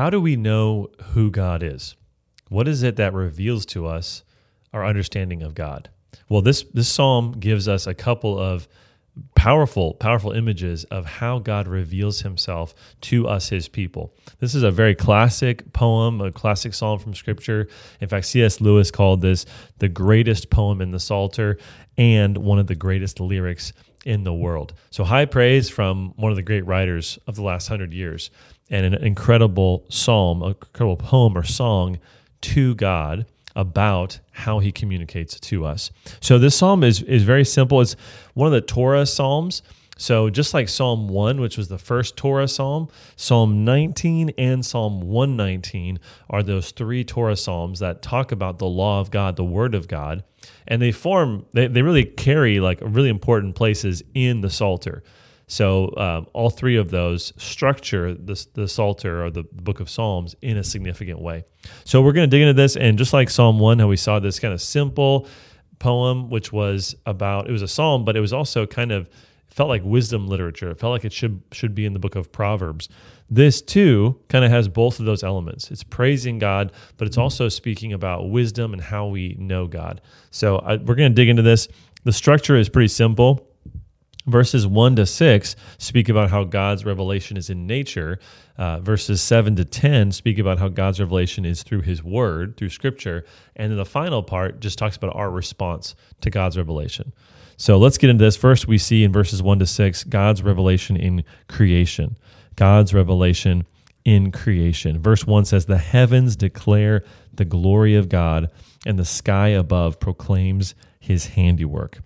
how do we know who God is? What is it that reveals to us our understanding of God? Well, this this psalm gives us a couple of powerful powerful images of how God reveals himself to us his people. This is a very classic poem, a classic psalm from scripture. In fact, C.S. Lewis called this the greatest poem in the Psalter and one of the greatest lyrics in the world. So high praise from one of the great writers of the last 100 years and an incredible psalm, a incredible poem or song to God about how he communicates to us. So this psalm is is very simple. It's one of the Torah psalms. So just like Psalm 1, which was the first Torah psalm, Psalm 19 and Psalm 119 are those three Torah psalms that talk about the law of God, the word of God, and they form they, they really carry like really important places in the Psalter. So um, all three of those structure the, the Psalter or the book of Psalms in a significant way. So we're going to dig into this, and just like Psalm one, how we saw this kind of simple poem, which was about it was a psalm, but it was also kind of felt like wisdom literature. It felt like it should should be in the book of Proverbs. This too kind of has both of those elements. It's praising God, but it's also speaking about wisdom and how we know God. So I, we're going to dig into this. The structure is pretty simple Verses 1 to 6 speak about how God's revelation is in nature. Uh, verses 7 to 10 speak about how God's revelation is through his word, through scripture. And then the final part just talks about our response to God's revelation. So let's get into this. First, we see in verses 1 to 6 God's revelation in creation. God's revelation in creation. Verse 1 says, The heavens declare the glory of God, and the sky above proclaims his handiwork.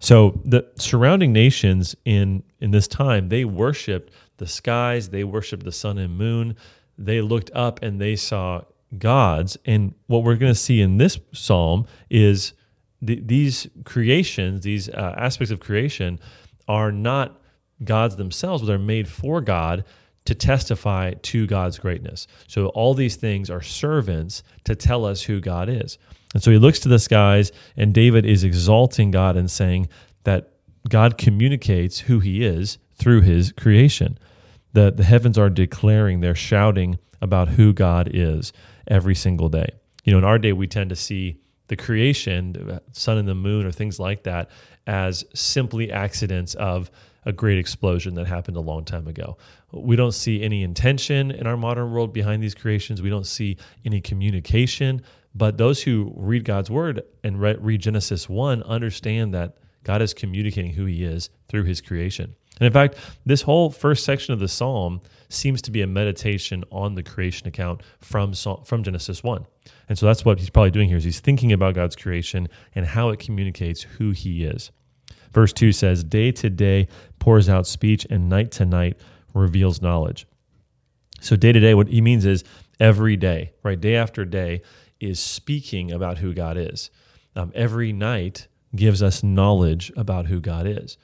So the surrounding nations in in this time they worshipped the skies, they worshipped the sun and moon. They looked up and they saw gods. And what we're going to see in this psalm is the, these creations, these uh, aspects of creation, are not gods themselves, but they're made for God to testify to God's greatness. So all these things are servants to tell us who God is. And so he looks to the skies, and David is exalting God and saying that God communicates who he is through his creation. The, the heavens are declaring, they're shouting about who God is every single day. You know, in our day, we tend to see the creation, sun and the moon, or things like that, as simply accidents of a great explosion that happened a long time ago. We don't see any intention in our modern world behind these creations. We don't see any communication but those who read God's word and read Genesis 1 understand that God is communicating who he is through his creation. And in fact, this whole first section of the psalm seems to be a meditation on the creation account from from Genesis 1. And so that's what he's probably doing here is he's thinking about God's creation and how it communicates who he is. Verse 2 says, "Day to day pours out speech and night to night reveals knowledge." So day to day what he means is every day, right? Day after day, is speaking about who God is. Um, every night gives us knowledge about who God is.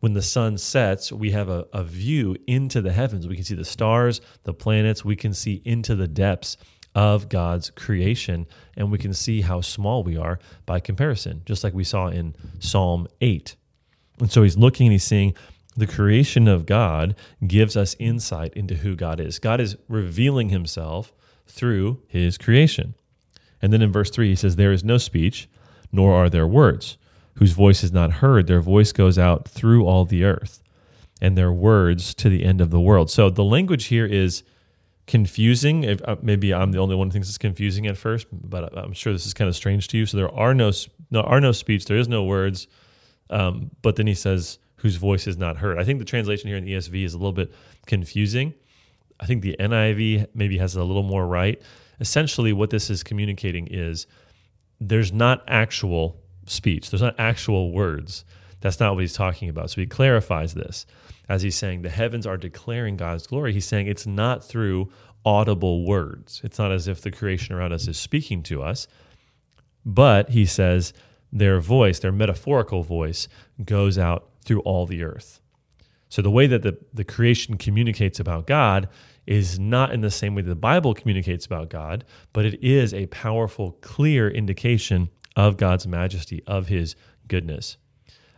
When the sun sets, we have a, a view into the heavens. We can see the stars, the planets, we can see into the depths of God's creation, and we can see how small we are by comparison, just like we saw in Psalm 8. And so he's looking and he's seeing the creation of God gives us insight into who God is. God is revealing himself through his creation. And then in verse 3, he says, There is no speech, nor are there words, whose voice is not heard. Their voice goes out through all the earth, and their words to the end of the world. So the language here is confusing. If, uh, maybe I'm the only one who thinks it's confusing at first, but I'm sure this is kind of strange to you. So there are no, no are no speech, there is no words. Um, but then he says, whose voice is not heard. I think the translation here in ESV is a little bit confusing. I think the NIV maybe has a little more right essentially what this is communicating is there's not actual speech, there's not actual words. That's not what he's talking about. So he clarifies this as he's saying the heavens are declaring God's glory. He's saying it's not through audible words. It's not as if the creation around us is speaking to us, but he says their voice, their metaphorical voice, goes out through all the earth. So the way that the, the creation communicates about God is not in the same way the Bible communicates about God, but it is a powerful, clear indication of God's majesty, of his goodness.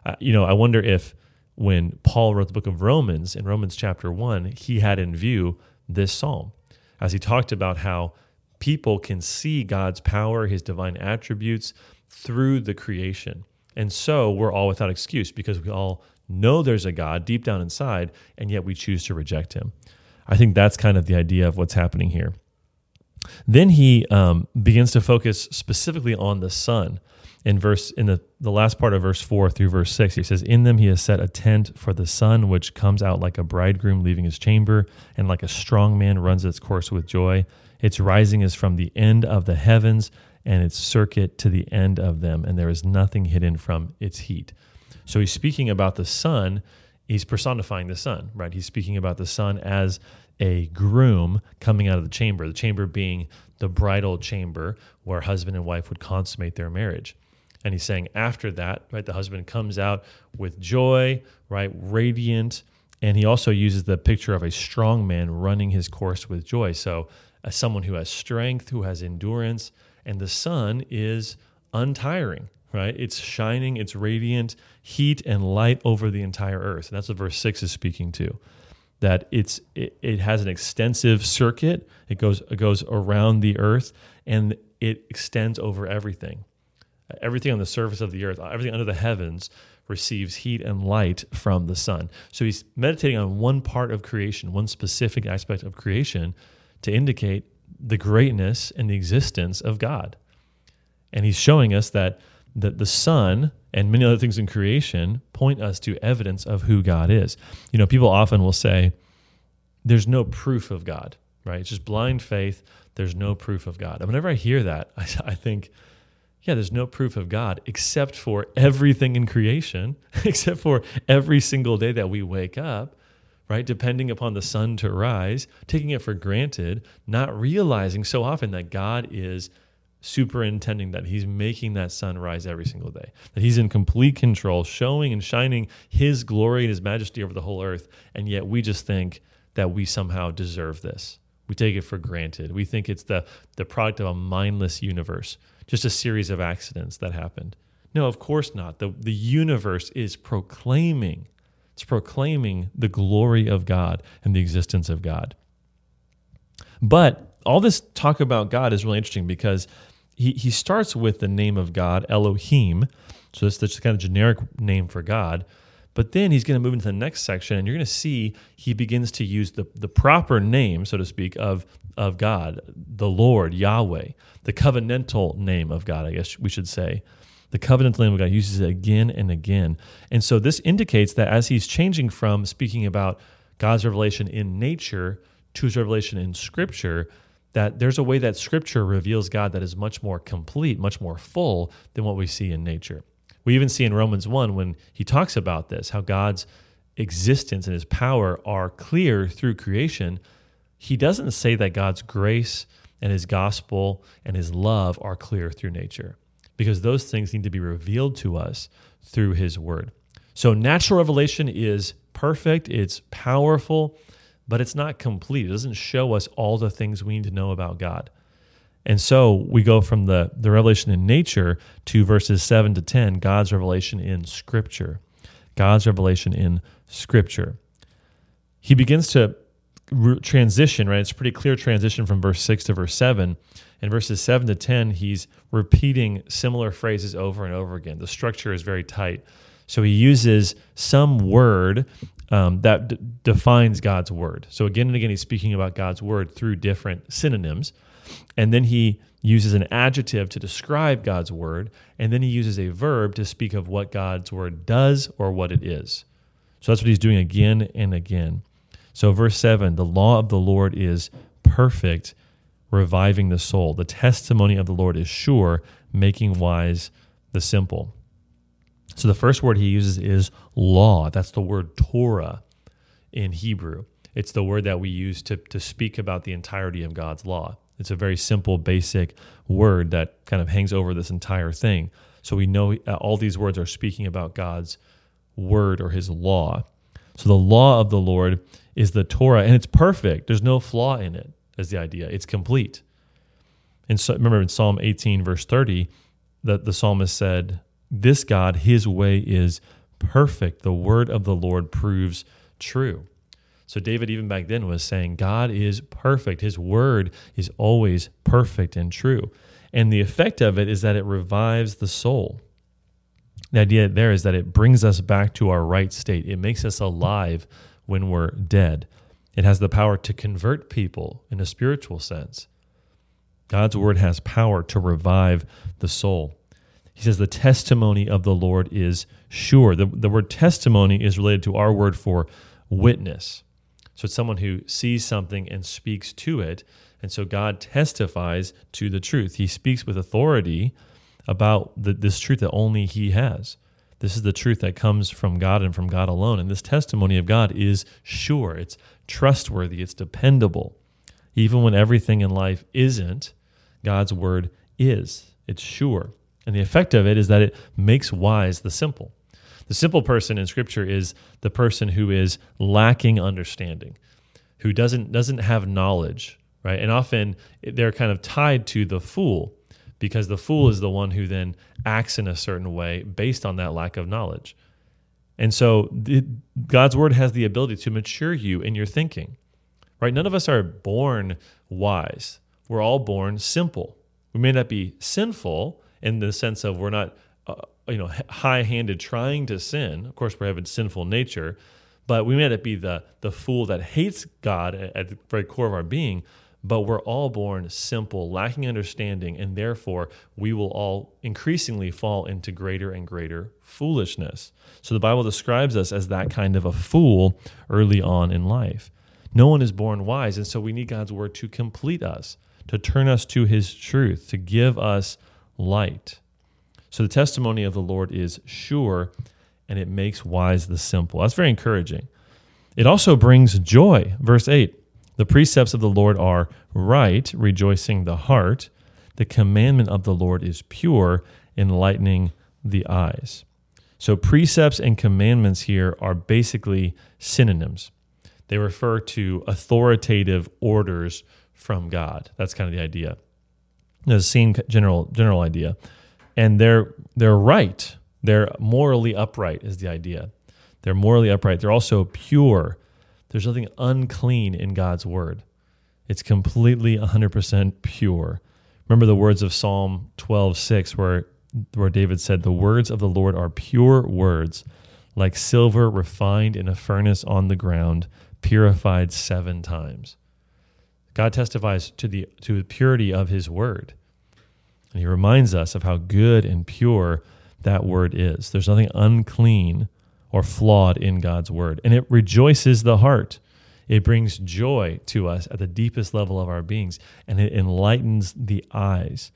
Uh, you know, I wonder if when Paul wrote the book of Romans, in Romans chapter 1, he had in view this psalm. as he talked about how people can see God's power, his divine attributes through the creation. And so we're all without excuse because we all know there's a God deep down inside, and yet we choose to reject him. I think that's kind of the idea of what's happening here. Then he um, begins to focus specifically on the sun. In verse in the, the last part of verse four through verse six, he says, In them he has set a tent for the sun, which comes out like a bridegroom leaving his chamber, and like a strong man runs its course with joy. Its rising is from the end of the heavens, and its circuit to the end of them, and there is nothing hidden from its heat. So he's speaking about the sun. He's personifying the sun, right? He's speaking about the sun as a groom coming out of the chamber, the chamber being the bridal chamber where husband and wife would consummate their marriage. And he's saying after that, right, the husband comes out with joy, right, radiant. And he also uses the picture of a strong man running his course with joy. So, as someone who has strength, who has endurance, and the sun is untiring, right? It's shining, it's radiant, heat and light over the entire earth. And that's what verse 6 is speaking to that it's it, it has an extensive circuit. It goes it goes around the earth and it extends over everything. Everything on the surface of the earth, everything under the heavens receives heat and light from the sun. So he's meditating on one part of creation, one specific aspect of creation to indicate the greatness and the existence of God. And he's showing us that that the sun and many other things in creation point us to evidence of who God is. You know, people often will say, there's no proof of God, right? It's just blind faith. There's no proof of God. And whenever I hear that, I, I think, yeah, there's no proof of God except for everything in creation, except for every single day that we wake up, right? Depending upon the sun to rise, taking it for granted, not realizing so often that God is superintending that he's making that sun rise every single day that he's in complete control showing and shining his glory and his majesty over the whole earth. And yet we just think that we somehow deserve this. We take it for granted. We think it's the the product of a mindless universe just a series of accidents that happened. No of course not. The the universe is proclaiming it's proclaiming the glory of God and the existence of God. But all this talk about God is really interesting because he, he starts with the name of God, Elohim. So that's the kind of generic name for God. But then he's going to move into the next section, and you're going to see he begins to use the, the proper name, so to speak, of, of God, the Lord, Yahweh, the covenantal name of God, I guess we should say. The covenantal name of God uses it again and again. And so this indicates that as he's changing from speaking about God's revelation in nature to his revelation in Scripture, that there's a way that scripture reveals God that is much more complete, much more full than what we see in nature. We even see in Romans 1 when he talks about this, how God's existence and his power are clear through creation. He doesn't say that God's grace and his gospel and his love are clear through nature because those things need to be revealed to us through his word. So natural revelation is perfect, it's powerful, but it's not complete. It doesn't show us all the things we need to know about God. And so we go from the, the revelation in nature to verses 7 to 10, God's revelation in Scripture. God's revelation in Scripture. He begins to re- transition, right? It's a pretty clear transition from verse 6 to verse 7. In verses 7 to 10, he's repeating similar phrases over and over again. The structure is very tight. So he uses some word um, that d- defines God's word. So again and again, he's speaking about God's word through different synonyms. And then he uses an adjective to describe God's word. And then he uses a verb to speak of what God's word does or what it is. So that's what he's doing again and again. So, verse 7 the law of the Lord is perfect, reviving the soul. The testimony of the Lord is sure, making wise the simple. So the first word he uses is law. That's the word Torah in Hebrew. It's the word that we use to, to speak about the entirety of God's law. It's a very simple, basic word that kind of hangs over this entire thing. So we know uh, all these words are speaking about God's word or his law. So the law of the Lord is the Torah, and it's perfect. There's no flaw in it, is the idea. It's complete. And so remember in Psalm 18, verse 30, that the psalmist said, this God, his way is perfect. The word of the Lord proves true. So David, even back then, was saying, God is perfect. His word is always perfect and true. And the effect of it is that it revives the soul. The idea there is that it brings us back to our right state, it makes us alive when we're dead. It has the power to convert people in a spiritual sense. God's word has power to revive the soul. He says the testimony of the Lord is sure. The, the word testimony is related to our word for witness. So it's someone who sees something and speaks to it. And so God testifies to the truth. He speaks with authority about the, this truth that only He has. This is the truth that comes from God and from God alone. And this testimony of God is sure, it's trustworthy, it's dependable. Even when everything in life isn't, God's word is. It's sure. And the effect of it is that it makes wise the simple. The simple person in scripture is the person who is lacking understanding, who doesn't doesn't have knowledge, right? And often they're kind of tied to the fool because the fool is the one who then acts in a certain way based on that lack of knowledge. And so God's word has the ability to mature you in your thinking. Right? None of us are born wise. We're all born simple. We may not be sinful in the sense of we're not uh, you know high-handed trying to sin. Of course, we have a sinful nature, but we may not be the the fool that hates God at the very core of our being. But we're all born simple, lacking understanding, and therefore we will all increasingly fall into greater and greater foolishness. So the Bible describes us as that kind of a fool early on in life. No one is born wise, and so we need God's word to complete us, to turn us to his truth, to give us light. So the testimony of the Lord is sure and it makes wise the simple. That's very encouraging. It also brings joy. Verse 8 The precepts of the Lord are right, rejoicing the heart. The commandment of the Lord is pure, enlightening the eyes. So, precepts and commandments here are basically synonyms. They refer to authoritative orders from God. That's kind of the idea. The same general general idea and they're they're right. They're morally upright is the idea. They're morally upright. They're also pure. There's nothing unclean in God's word. It's completely 100% pure. Remember the words of Psalm 12:6 where where David said, "The words of the Lord are pure words, like silver refined in a furnace on the ground, purified 7 times." God testifies to the to the purity of his word. And he reminds us of how good and pure that word is. There's nothing unclean or flawed in God's word. And it rejoices the heart. It brings joy to us at the deepest level of our beings, and it enlightens the eyes,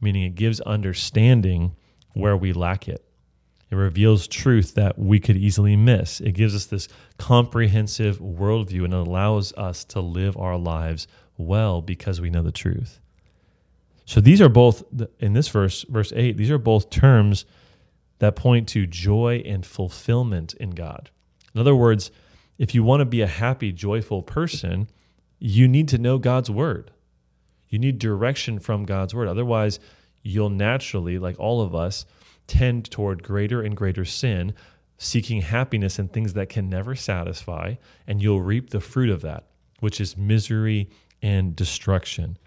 meaning it gives understanding where we lack it. It reveals truth that we could easily miss. It gives us this comprehensive worldview and allows us to live our lives well because we know the truth. So these are both in this verse, verse 8, these are both terms that point to joy and fulfillment in God. In other words, if you want to be a happy, joyful person, you need to know God's word. You need direction from God's word. Otherwise, you'll naturally, like all of us, tend toward greater and greater sin, seeking happiness in things that can never satisfy, and you'll reap the fruit of that, which is misery and destruction.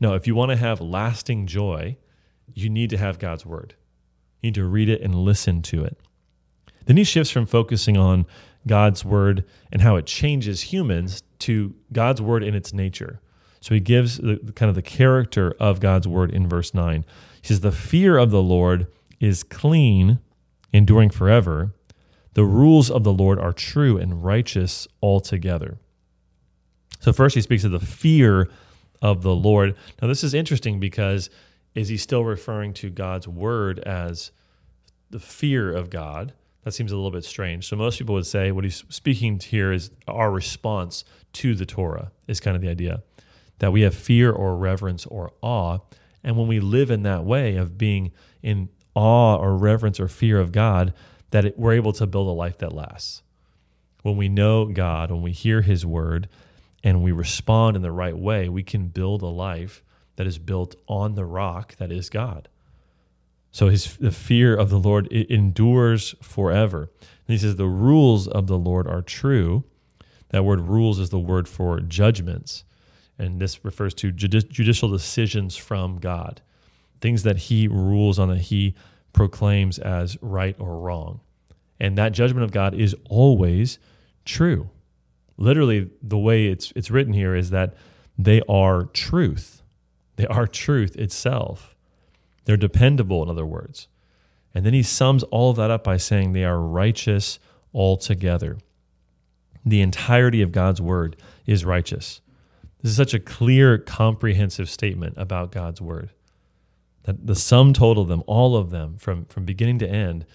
Now, if you want to have lasting joy, you need to have God's word. You need to read it and listen to it. Then he shifts from focusing on God's word and how it changes humans to God's word in its nature. So he gives the, kind of the character of God's word in verse 9. He says, The fear of the Lord is clean, enduring forever. The rules of the Lord are true and righteous altogether. So, first, he speaks of the fear of the Lord. Now, this is interesting because is he still referring to God's word as the fear of God? That seems a little bit strange. So, most people would say what he's speaking here is our response to the Torah, is kind of the idea that we have fear or reverence or awe. And when we live in that way of being in awe or reverence or fear of God, that it, we're able to build a life that lasts. When we know God, when we hear his word, and we respond in the right way, we can build a life that is built on the rock that is God. So his the fear of the Lord it endures forever. And he says the rules of the Lord are true. That word rules is the word for judgments. And this refers to judi- judicial decisions from God, things that he rules on, that he proclaims as right or wrong. And that judgment of God is always true. Literally, the way it's, it's written here is that they are truth. They are truth itself. They're dependable, in other words. And then he sums all of that up by saying they are righteous altogether. The entirety of God's word is righteous. This is such a clear, comprehensive statement about God's word. That the sum total of them, all of them, from, from beginning to end,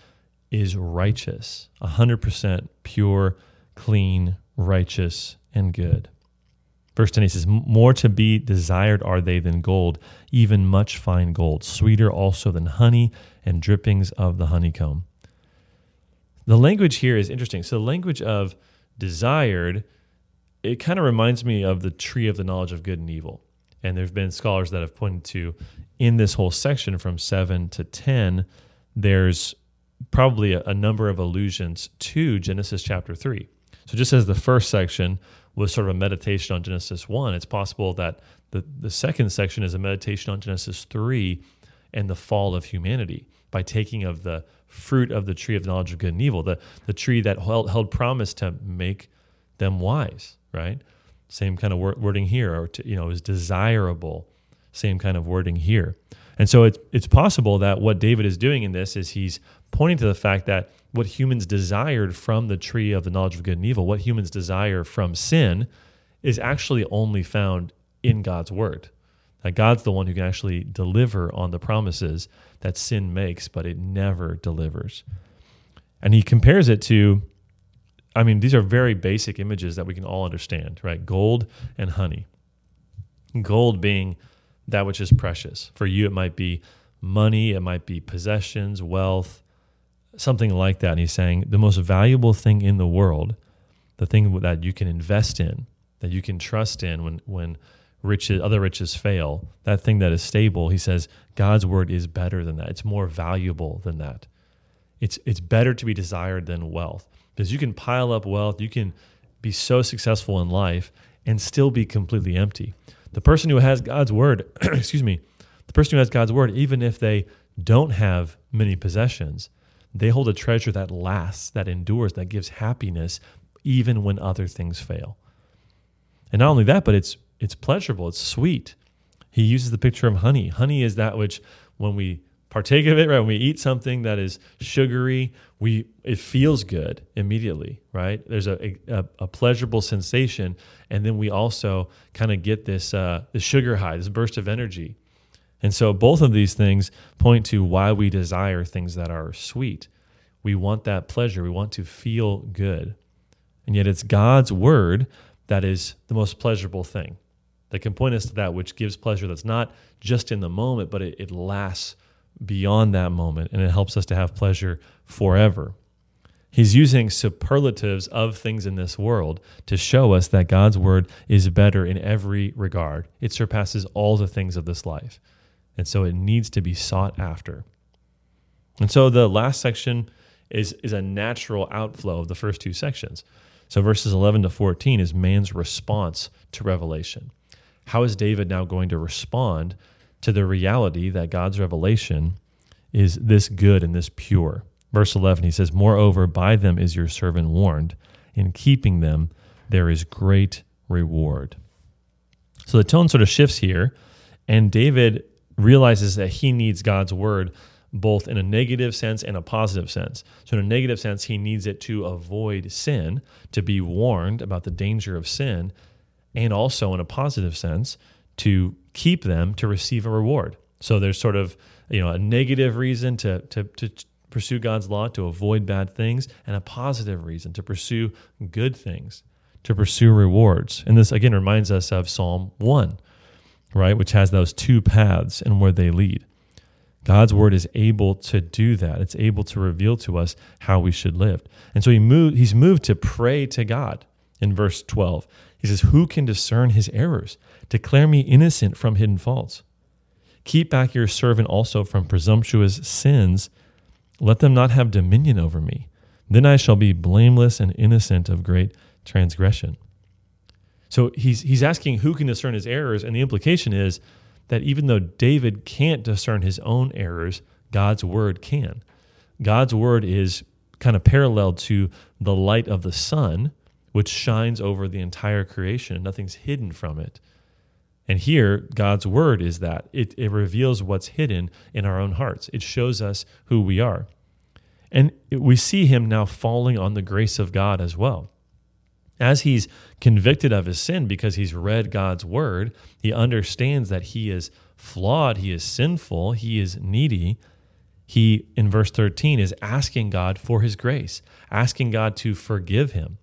is righteous, 100% pure, clean, righteous, and good. Verse 10 he says, More to be desired are they than gold, even much fine gold, sweeter also than honey and drippings of the honeycomb. The language here is interesting. So, the language of desired, it kind of reminds me of the tree of the knowledge of good and evil. And there's been scholars that have pointed to in this whole section from 7 to 10, there's probably a, a number of allusions to Genesis chapter 3. So, just as the first section was sort of a meditation on Genesis 1, it's possible that the, the second section is a meditation on Genesis 3 and the fall of humanity by taking of the fruit of the tree of knowledge of good and evil, the, the tree that held, held promise to make them wise, right? Same kind of wording here, or to, you know, is desirable. Same kind of wording here. And so it's, it's possible that what David is doing in this is he's pointing to the fact that what humans desired from the tree of the knowledge of good and evil, what humans desire from sin, is actually only found in God's word. That God's the one who can actually deliver on the promises that sin makes, but it never delivers. And he compares it to, I mean, these are very basic images that we can all understand, right? Gold and honey. Gold being that which is precious. For you, it might be money, it might be possessions, wealth, something like that. And he's saying the most valuable thing in the world, the thing that you can invest in, that you can trust in when when riches other riches fail, that thing that is stable, he says God's word is better than that. It's more valuable than that. It's it's better to be desired than wealth. Because you can pile up wealth, you can be so successful in life and still be completely empty. The person who has God's word, excuse me, the person who has God's word, even if they don't have many possessions, they hold a treasure that lasts, that endures, that gives happiness even when other things fail. And not only that, but it's it's pleasurable, it's sweet. He uses the picture of honey. Honey is that which when we partake of it, right? When we eat something that is sugary, we it feels good immediately, right? There's a a, a pleasurable sensation, and then we also kind of get this uh, sugar high, this burst of energy. And so both of these things point to why we desire things that are sweet. We want that pleasure. We want to feel good. And yet it's God's word that is the most pleasurable thing that can point us to that which gives pleasure that's not just in the moment, but it, it lasts beyond that moment and it helps us to have pleasure forever. He's using superlatives of things in this world to show us that God's word is better in every regard. It surpasses all the things of this life. And so it needs to be sought after. And so the last section is, is a natural outflow of the first two sections. So verses 11 to 14 is man's response to revelation. How is David now going to respond to the reality that God's revelation is this good and this pure? Verse 11, he says, Moreover, by them is your servant warned. In keeping them, there is great reward. So the tone sort of shifts here, and David realizes that he needs God's word both in a negative sense and a positive sense. So, in a negative sense, he needs it to avoid sin, to be warned about the danger of sin, and also in a positive sense, to keep them to receive a reward. So, there's sort of you know a negative reason to, to, to pursue God's law, to avoid bad things, and a positive reason to pursue good things, to pursue rewards. And this again reminds us of Psalm 1 right? Which has those two paths and where they lead. God's word is able to do that. It's able to reveal to us how we should live. And so he moved, he's moved to pray to God in verse 12. He says, Who can discern his errors? Declare me innocent from hidden faults. Keep back your servant also from presumptuous sins. Let them not have dominion over me. Then I shall be blameless and innocent of great transgression. So he's he's asking who can discern his errors, and the implication is that even though David can't discern his own errors, God's word can. God's word is kind of parallel to the light of the sun, which shines over the entire creation nothing's hidden from it. And here, God's word is that it, it reveals what's hidden in our own hearts, it shows us who we are. And we see him now falling on the grace of God as well. As he's convicted of his sin because he's read God's word, he understands that he is flawed, he is sinful, he is needy. He, in verse 13, is asking God for his grace, asking God to forgive him.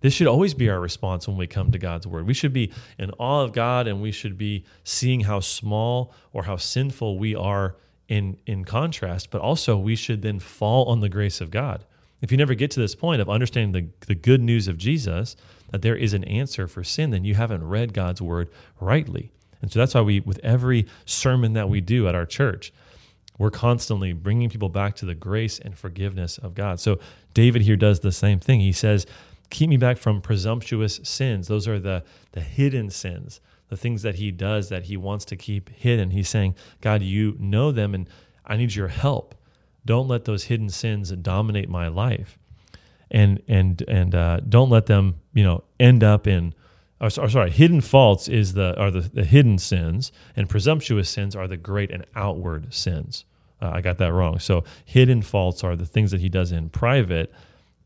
This should always be our response when we come to God's word. We should be in awe of God and we should be seeing how small or how sinful we are in, in contrast, but also we should then fall on the grace of God. If you never get to this point of understanding the, the good news of Jesus, that there is an answer for sin, then you haven't read God's word rightly. And so that's why we, with every sermon that we do at our church, we're constantly bringing people back to the grace and forgiveness of God. So David here does the same thing. He says, Keep me back from presumptuous sins. Those are the, the hidden sins, the things that he does that he wants to keep hidden. He's saying, God, you know them, and I need your help. Don't let those hidden sins dominate my life, and and and uh, don't let them, you know, end up in. Or, sorry, hidden faults is the are the, the hidden sins, and presumptuous sins are the great and outward sins. Uh, I got that wrong. So hidden faults are the things that he does in private,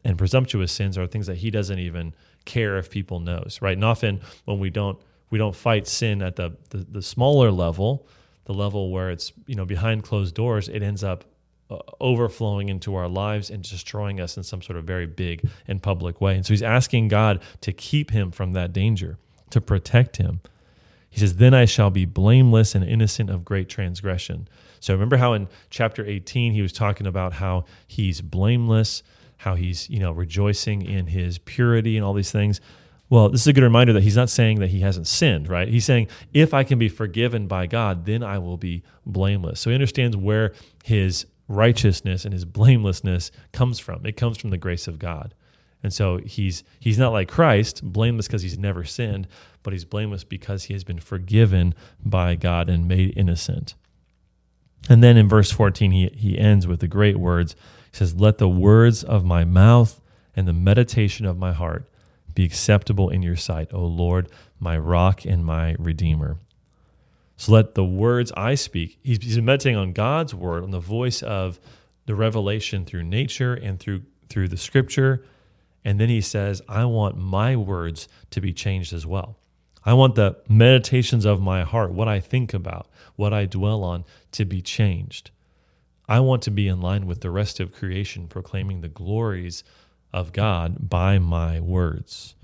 and presumptuous sins are things that he doesn't even care if people knows. Right, and often when we don't we don't fight sin at the, the, the smaller level, the level where it's you know behind closed doors, it ends up uh, overflowing into our lives and destroying us in some sort of very big and public way. And so he's asking God to keep him from that danger, to protect him. He says, Then I shall be blameless and innocent of great transgression. So remember how in chapter 18 he was talking about how he's blameless, how he's, you know, rejoicing in his purity and all these things. Well, this is a good reminder that he's not saying that he hasn't sinned, right? He's saying, if I can be forgiven by God, then I will be blameless. So he understands where his righteousness and his blamelessness comes from. It comes from the grace of God. And so he's he's not like Christ, blameless because he's never sinned, but he's blameless because he has been forgiven by God and made innocent. And then in verse 14 he he ends with the great words. He says, "Let the words of my mouth and the meditation of my heart be acceptable in your sight, O Lord, my rock and my redeemer." So let the words I speak, he's, he's meditating on God's word, on the voice of the revelation through nature and through through the scripture. And then he says, I want my words to be changed as well. I want the meditations of my heart, what I think about, what I dwell on, to be changed. I want to be in line with the rest of creation, proclaiming the glories of God by my words.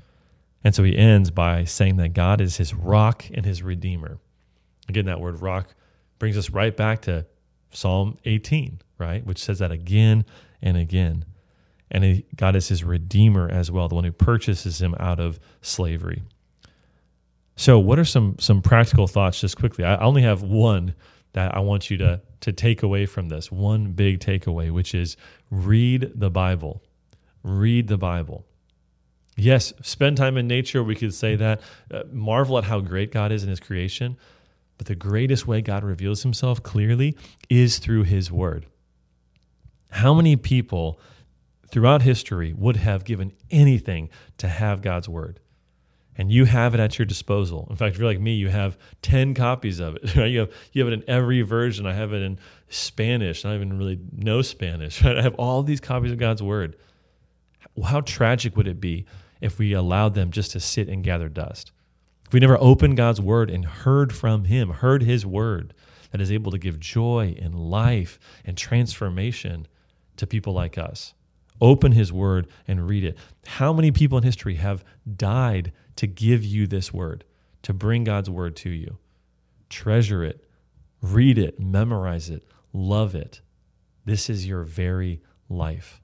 And so he ends by saying that God is his rock and his redeemer. Again, that word rock brings us right back to Psalm 18, right? Which says that again and again. And he, God is his redeemer as well, the one who purchases him out of slavery. So, what are some some practical thoughts just quickly? I only have one that I want you to to take away from this. One big takeaway, which is read the Bible. Read the Bible. Yes, spend time in nature. We could say that. Uh, marvel at how great God is in his creation. But the greatest way God reveals himself clearly is through his word. How many people throughout history would have given anything to have God's word? And you have it at your disposal. In fact, if you're like me, you have 10 copies of it. Right? You, have, you have it in every version. I have it in Spanish. I don't even really know Spanish. Right? I have all these copies of God's word. How tragic would it be if we allowed them just to sit and gather dust? If we never opened God's word and heard from Him, heard His word that is able to give joy and life and transformation to people like us, open His word and read it. How many people in history have died to give you this word, to bring God's word to you? Treasure it, read it, memorize it, love it. This is your very life.